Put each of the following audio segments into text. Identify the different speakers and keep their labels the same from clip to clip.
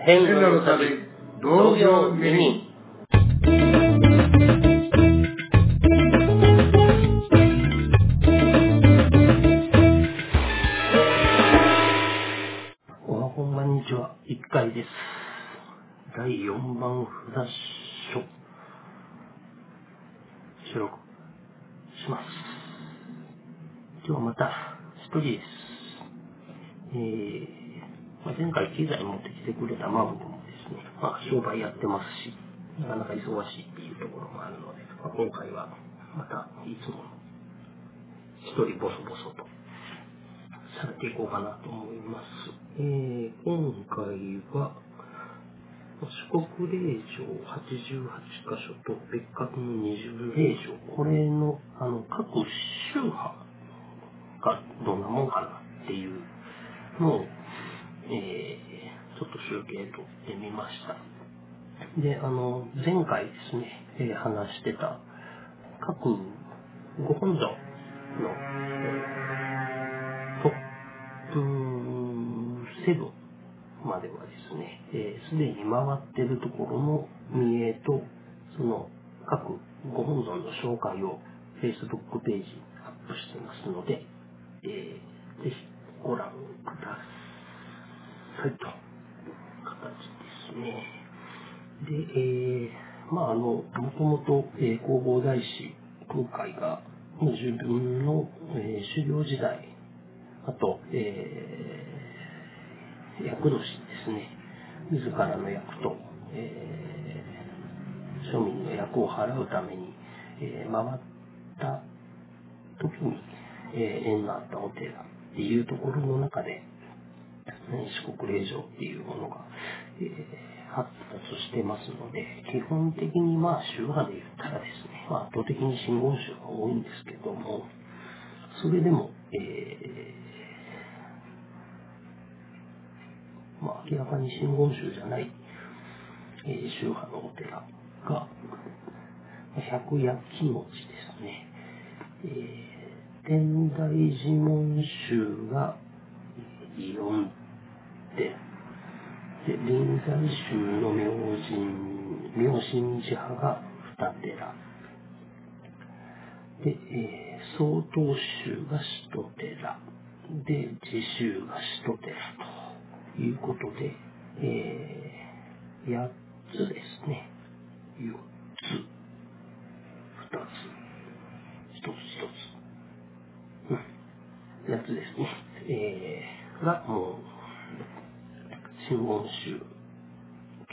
Speaker 1: 変動の旅、同業二人。
Speaker 2: おはこんばんにちは、1回です。第4番フラッシュ、収録します。今日はまた一人です。えー、まあ、前回機材持ってきてくれたマムコもですね、まあ、商売やってますし、なかなか忙しいっていうところもあるので、まあ、今回はまたいつもの一人ボソボソとされていこうかなと思います。えー、今回は、四国霊場88箇所と別格の20霊場、これの、あの、各宗派がどんなもんかなっていうのを、えー、ちょっと集計取ってみました。で、あの、前回ですね、えー話してた各ご本尊の、えートップ7まではですね、えーすでに回ってるところの見栄と、その各ご本尊の紹介を Facebook ページにアップしてますので、えーぜひご覧くださいという形ですね。で、えーまああの、もともと、えー弘法大師空海が自分の、えー修行時代あと、えー、役年ですね。自らの役と、えー、庶民の役を払うために、えー回った時に、えー縁のあったお寺っていうところの中で、四国霊場っていうものが、えー発達してますので、基本的にまあ宗派で言ったらですね、まあ、圧倒的に真言宗が多いんですけども、それでも、えーまあ、明らかに真言宗じゃない、えー宗派のお寺が、百夜木持ちですね。えー天台寺門宗が4寺。で、臨済宗の明神、明神寺派が2寺。で、えー、曹洞宗が1寺。で、自宗が1寺ということで、えー、8つですね。4つ、2つ、1つ1つ。うん。8つですね。えー、が、もう、真言宗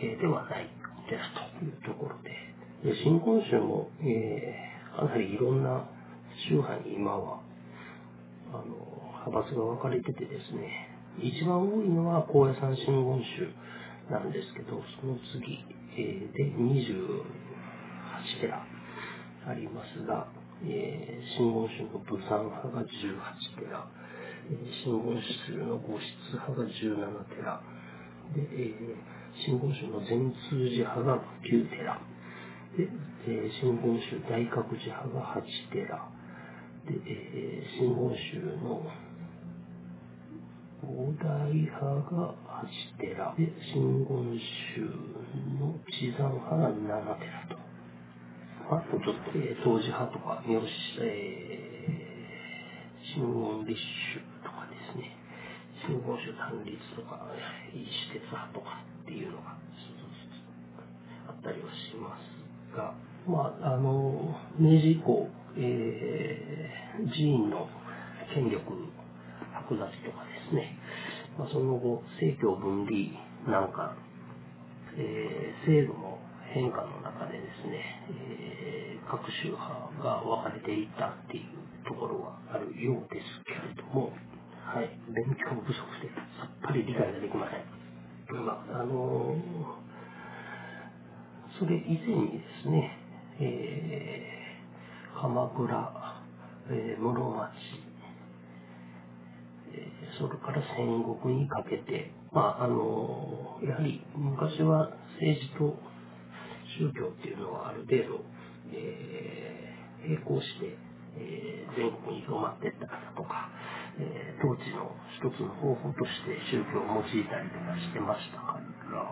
Speaker 2: 系ではないですというところで、で真言宗も、えーかなりいろんな宗派に今は、あの、派閥が分かれててですね、一番多いのは高野山真言宗なんですけど、その次、えーで28寺ありますが、えー真言宗の武山派が18寺、えー真言宗の五室派が17寺、で、えー真言宗の全通寺派が9寺、で、えー真言宗大覚寺派が8寺、で、えー真言宗の五大派が8寺、で、真言宗の地山派が7寺と。あとちょっと、えー、当時派とか、三好、えー、真言立宗、真言宗単立とか、一施鉄派とかっていうのが、あったりはしますが、まあ、あの、明治以降、えー、寺院の権力剥奪とかですね、まあ、その後、政教分離なんか、えー制度の変化の中でですね、えー各宗派が分かれていったっていうところはあるようですけれども、はい、勉強不足でさっぱり理解ができません。まあ、あのそれ以前にですね、えー鎌倉、えー室町、えーそれから戦国にかけて、まあ、あの、やはり昔は政治と宗教っていうのはある程度、えー並行して、えー全国に広まっていったとか、えー統治の一つの方法として宗教を用いたりとかしてましたから、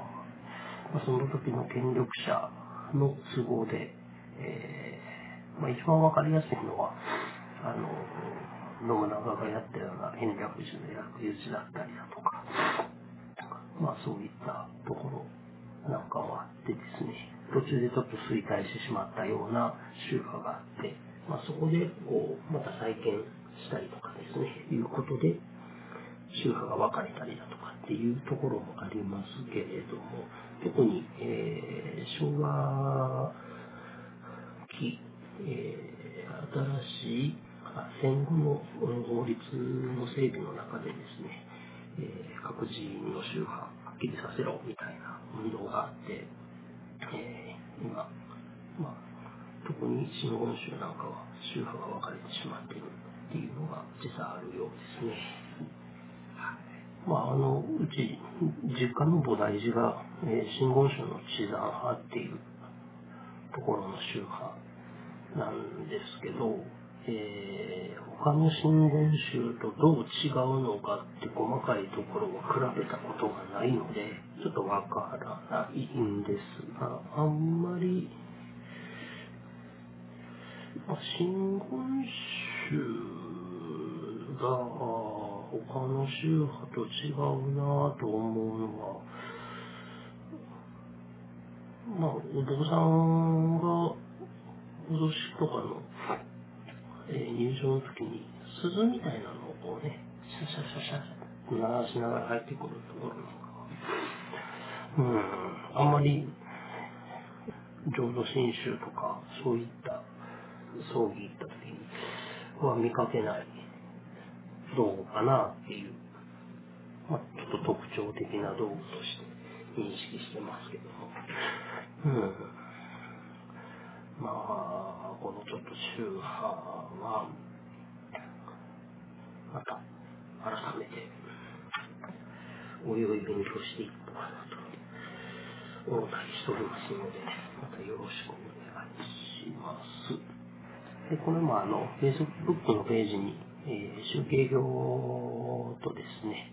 Speaker 2: まあ、その時の権力者の都合で、えーまあ、一番わかりやすいのは、あの、信長がやったような延暦寺の薬湯寺だったりだとか、まあそういったところなんかもあってですね、途中でちょっと衰退してしまったような宗派があって、まあそこでこう、また再建したりとかですね、いうことで、宗派が分かれたりだとかっていうところもありますけれども、特に、えー、昭和期、えー、新しい戦後の法律の整備の中でですね、えー、各人の宗派はっきりさせろみたいな運動があって、えー、今、まあ、特に真言宗なんかは宗派が分かれてしまっている。っていうのが実際あるようですね。まあ、あの、うち、実家の菩提寺が、えー、真言宗の地山派っていうところの宗派なんですけど、えー、他の真言宗とどう違うのかって細かいところを比べたことがないので、ちょっとわからないんですが、あんまり、まあ、真言宗が他の宗派と違うなぁと思うのは、まあ、お坊さんが、脅しとかのえー、入場の時に鈴みたいなのをこうね、シャシャシャシャ鳴らしながら入ってくるところなんかは、うん、あんまり浄土真宗とかそういった葬儀行った時は見かけない道具かなっていう、まあ、ちょっと特徴的な道具として認識してますけども。うんまあ、このちょっと宗派は、また改めて、おいおい勉強していこうかなと思ったりしておりますので、またよろしくお願いします。で、これもあの、Facebook のページに、えー、集計表とですね、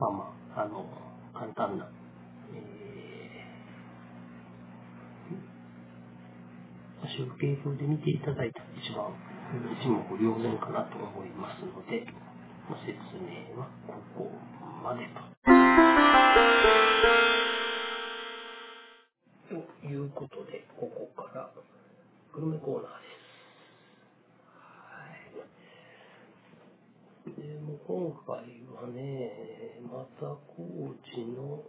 Speaker 2: まあまあ、あの、簡単な、えー集計表で見ていただいたら一番一目瞭然かなと思いますので、説明はここまでと。ということで、ここからグルメコーナーです。はい。でも今回はね、また高知の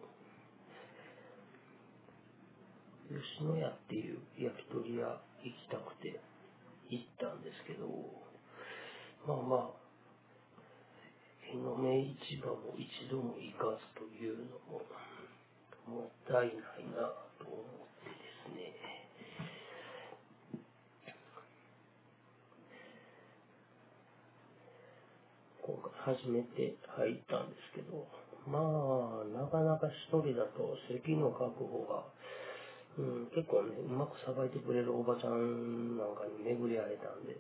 Speaker 2: 吉野家っていう焼き鳥屋行きたくて行ったんですけど、まあまあ、日の目市場も一度も行かずというのももったいないなと思ってですね、今回初めて入ったんですけど、まあ、なかなか一人だと席の確保がうん、結構ね、うまくさばいてくれるおばちゃんなんかに巡り会えたんで、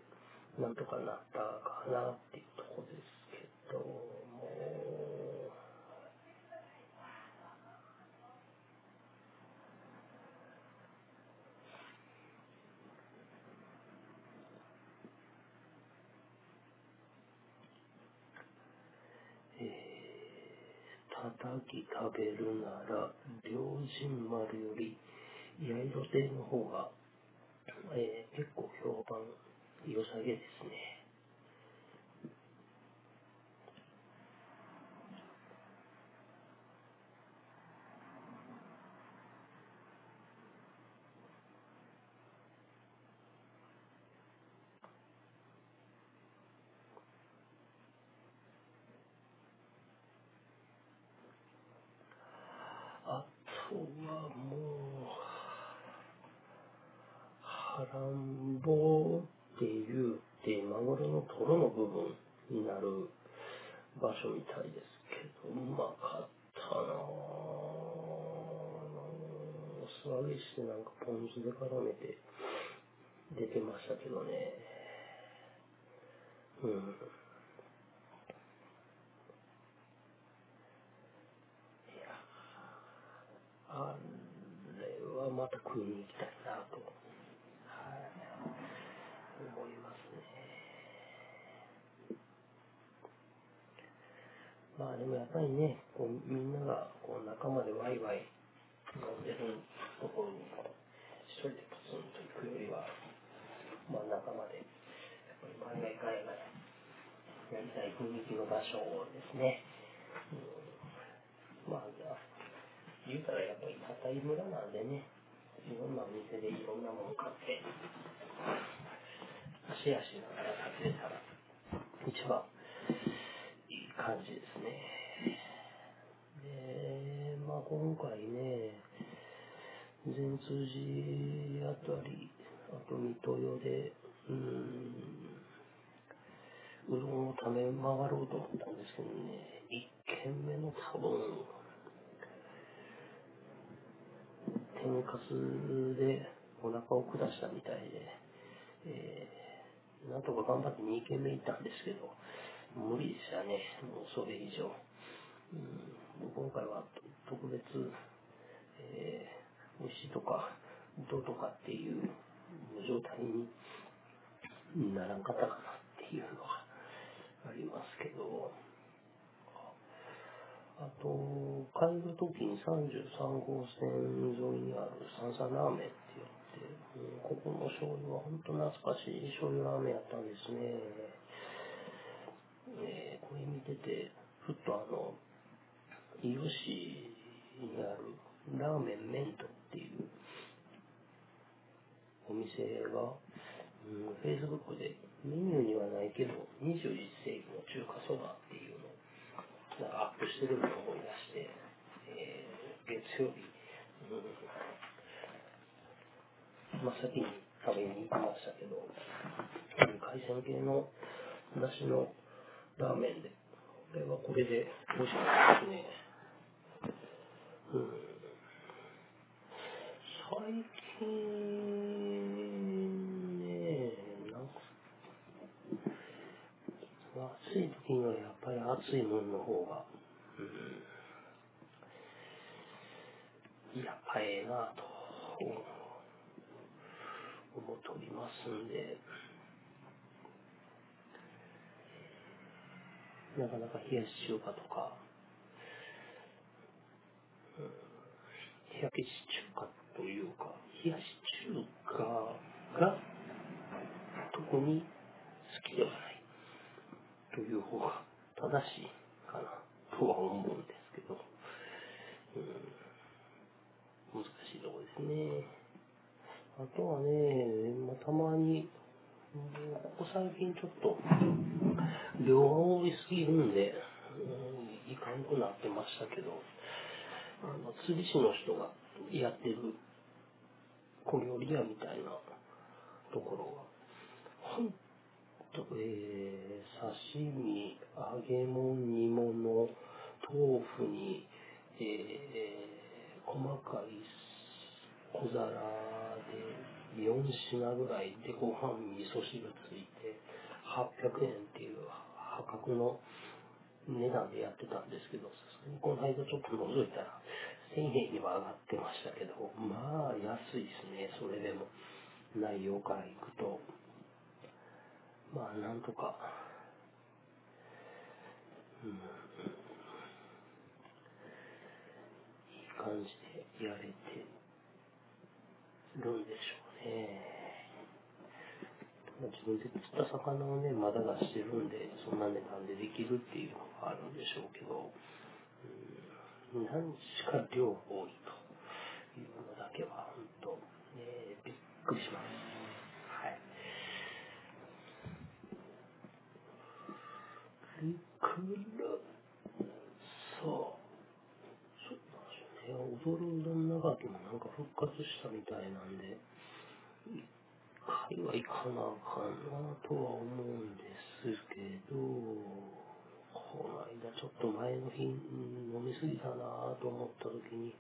Speaker 2: なんとかなったかなっていうとこですけど、もう、き食べるなら、両神丸より、八色亭の方が、えー、結構評判良さげですね。あとはもう、ハランボっていうてマグロのトロの部分になる場所みたいですけど、うまかったなぁ。素揚げしてなんかポン酢で絡めて出てましたけどね。うん。いやあまた食いに行きたいなと、はい、思いますね。まあでもやっぱりね、こうみんながこう仲間でワイワイ飲んでるところに一人でポツンと行くよりは、まあ仲間で、やっぱり毎回海外やりたい雰囲気の場所をですね。うん、まあじゃあ、言うたらやっぱりたった村なんでね、いろんなお店でいろんなもの買って、シェアしながら食べれたら一番いい感じですね。で、まあ今回ね、善通寺あたり、あと水戸代で、うーん、うどんを食べ回ろうと思ったんですけどね、一軒目の多分、天かすでお腹を下したみたいで、えー、なんとか頑張って2軒目行ったんですけど、無理でしたね、もうそれ以上。うん、今回は特別、えー、美味しいとか、どうとかっていう状態にならんかったかなっていうのはありますけど、あと、帰るときに33号線沿いにある三叉ラーメンって言って、う、ここの醤油は本当懐かしい醤油ラーメンやったんですね。えー、これ見てて、ふっとあの、伊予市にあるラーメンメントっていうお店が、うん、Facebook でメニューにはないけど、21世紀の中華そばアップしてるのを思い出して、えー、月曜日、うん、まあ、先に食べに行きましたけど、海鮮系の梨のラーメンで、これはこれで美味しかったですね。うん、最近ね、なんか、暑い時にはやっぱり熱いものの方が、うん、やっぱええなと思っておりますんで、なかなか冷やし中華とか、うん、冷やし中華というか、冷やし中華が特に好きではない。という方が正しいかなとは思うんですけど、うん、難しいところですね。あとはね、まあ、たまに、ここ最近ちょっと、量が多いすぎるんで、うん、いかんくなってましたけど、あの、釣り師の人がやってる小料理屋みたいなところが、本と、えー、刺身、揚げ物、煮物、豆腐に、えー、細かい小皿で4品ぐらいでご飯、味噌汁ついて800円っていう破格の値段でやってたんですけど、この間ちょっと覗いたら1000円には上がってましたけど、まあ安いですね、それでも。内容からいくと。まあ、なんとか、うん、いい感じでやれてるんでしょうね。自分で釣った魚をね、まだ出してるんで、そんな値段でできるっていうのがあるんでしょうけど、うん、何しか量多いというのだけは、本当、ね、びっくりします。いくら、さあ、そうなんですよ。踊るうどん長きもなんか復活したみたいなんで、一回は行かなあかんなとは思うんですけど、この間ちょっと前の日飲みすぎたなと思った時に、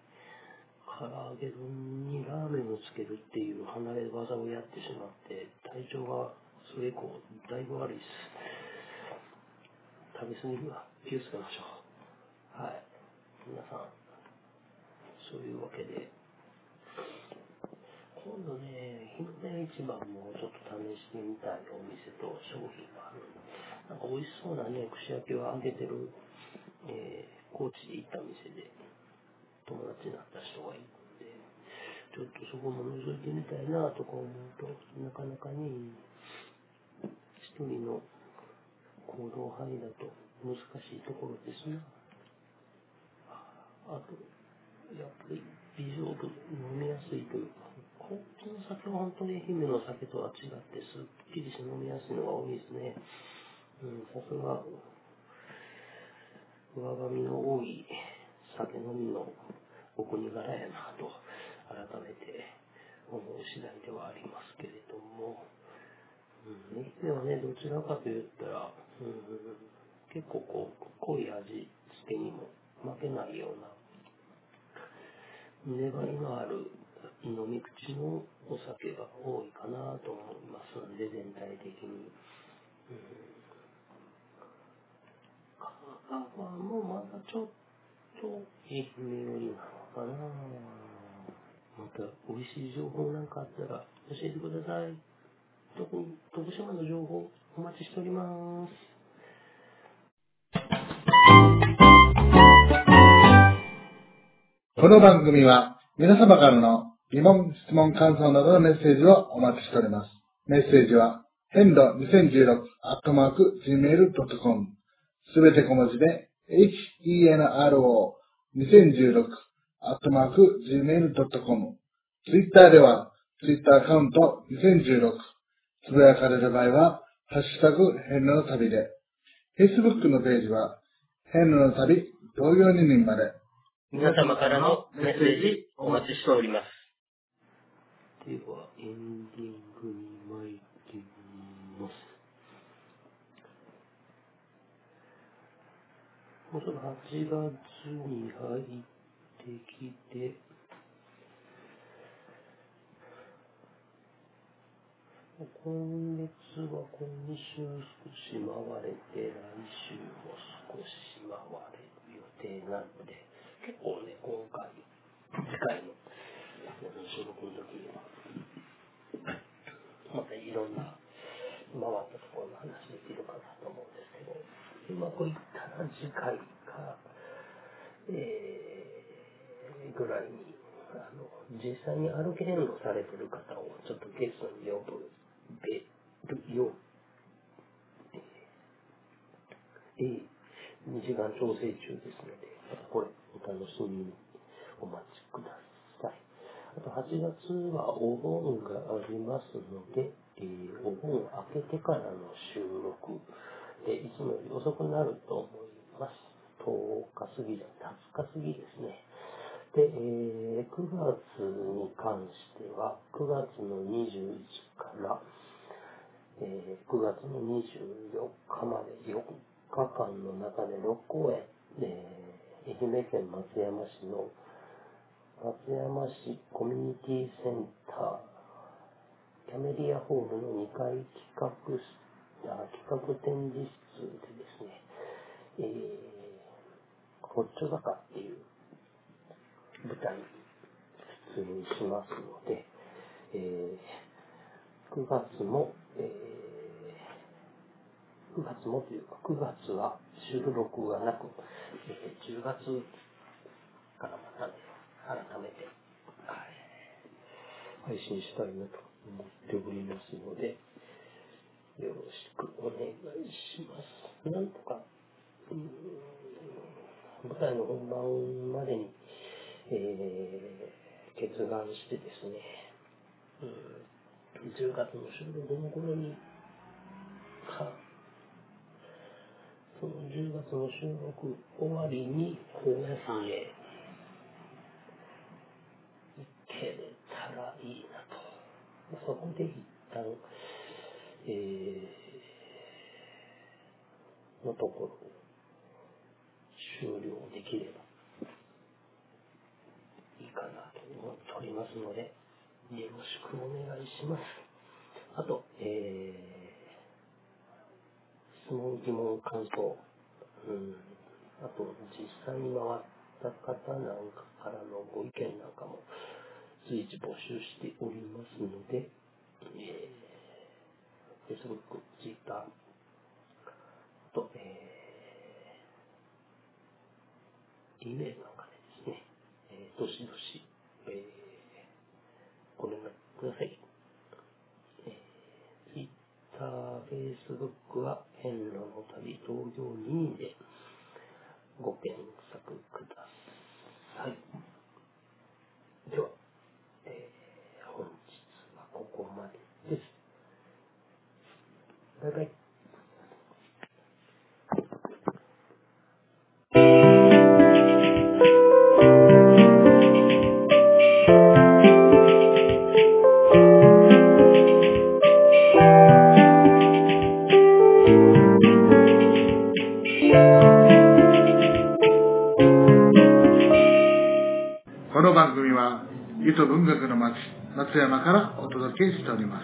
Speaker 2: 唐揚げ丼にラーメンをつけるっていう離れ技をやってしまって、体調がそれ以降だいぶ悪いです。食べ過ぎには気をつけましょう。はい。皆さん、そういうわけで、市場もちょっと試してみたいお店と商品がある、なんか美味しそうなね、串焼きを揚げてる、えー、高知で行った店で友達になった人がいるんで、ちょっとそこも覗いてみたいなとか思うと、なかなかね、一人の行動範囲だと難しいところですな。あと、やっぱり微丈夫、飲みやすいというか、こっちの酒は本当に愛媛の酒とは違ってすっきりして飲みやすいのが多いですね。うん、さすが、上髪の多い酒飲みのお国柄やなと、改めて思う次第ではあります、うん、愛媛はね、どちらかと言ったら、うん、結構こう、濃い味付けにも負けないような粘りのある飲み口のお酒が多いかなと思いますん。で、全体的に。うん、香川もまだちょっと愛媛寄りなのかなまた美味しい情報なん。かあったら教えてください。特に徳島の情報お待ちしております。
Speaker 1: この番組は皆様からの疑問、質問、感想などのメッセージをお待ちしております。メッセージは、変路2016アットマーク gmail.com すべて小文字で、henro 2016アットマーク gmail.com ツイッターでは、ツイッターアカウント2016つぶやかれる場合は、ハッシュタグ変路の旅で、Facebook のページは、変路の旅同様二人まで、
Speaker 2: 皆様からのメッセージお待ちしております。では、エンディングに参ります。もうすぐ8月に入ってきて、今月は今週少し回れて、来週も少し回れる予定なので、結構ね、今回、次回の収録の時には、またいろんな回ったところの話できるかなと思うんですけど、うまくいったら次回か、えー、ぐらいに、あの、実際に歩き変動されてる方をちょっとゲストに呼ぶべるよう、えー、2時間調整中ですので、これ、お楽しみにお待ちください。あと8月はお盆がありますので、えー、お盆明けてからの収録で、いつもより遅くなると思います。10日過ぎじゃ、20日過ぎですね。で、えー、9月に関しては、9月の21から、えー、9月の24日まで4日間の中で6公演、えー愛媛県松山市の松山市コミュニティセンターキャメリアホールの2階企画企画展示室でですね、えー、ホッチョ坂っていう舞台に出演しますので、えー、9月も、えー、9月もというか9月は収録がなく、えー、10月からまたね、改めて、配信したいなと思っておりますので、よろしくお願いします。なんとか、舞台の本番までに、えー、決断してですね、うん、10月の収録の頃に、か、その10月の収録終わりに高野山へ行けたらいいなと。そこで一旦、えー、のところ終了できればいいかなと思っておりますので、よろしくお願いします。あと、えー質問、疑問、感想、うん、あと実際に回った方なんかからのご意見なんかも随時募集しておりますので、えー、Facebook、Twitter あと、えー、E メールなんかでですね、えー、どしどし、えー、ご連絡ください。えー、Twitter、Facebook は、変路の旅同様2位でご検索ください。では、えー、本日はここまでです。バイバイ。
Speaker 1: この番組は、ゆと文学の街、松山からお届けしております。